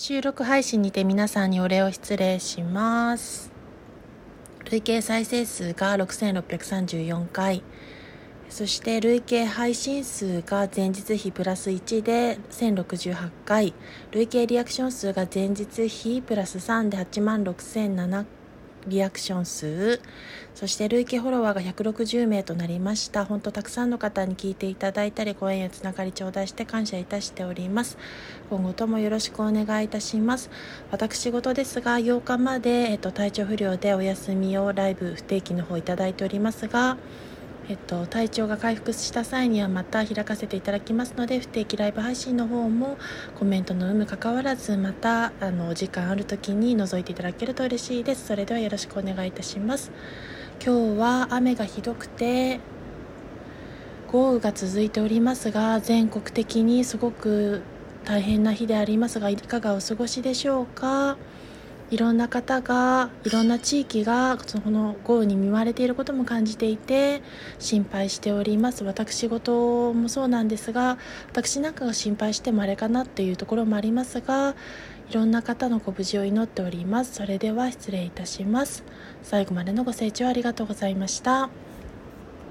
収録配信にて皆さんにお礼を失礼します。累計再生数が6634回。そして累計配信数が前日比プラス1で1068回。累計リアクション数が前日比プラス3で8万6007リアクション数そして累計フォロワーが160名となりました。本当たくさんの方に聞いていただいたりご縁やつながり頂戴して感謝いたしております。今後ともよろしくお願いいたします。私事ですが8日まで、えっと、体調不良でお休みをライブ不定期の方いただいておりますがえっと、体調が回復した際にはまた開かせていただきますので不定期ライブ配信の方もコメントの有無かかわらずまたあのお時間ある時に覗いていただけると嬉しいです。それではよろしくお願いいたします。今日は雨がひどくて豪雨が続いておりますが全国的にすごく大変な日でありますがいかがお過ごしでしょうか？いろんな方がいろんな地域がその豪雨に見舞われていることも感じていて心配しております。私事もそうなんですが私なんかが心配してもあれかなというところもありますがいろんな方のご無事を祈っております。それでは失礼いたします。最後までのご清聴ありがとうございました。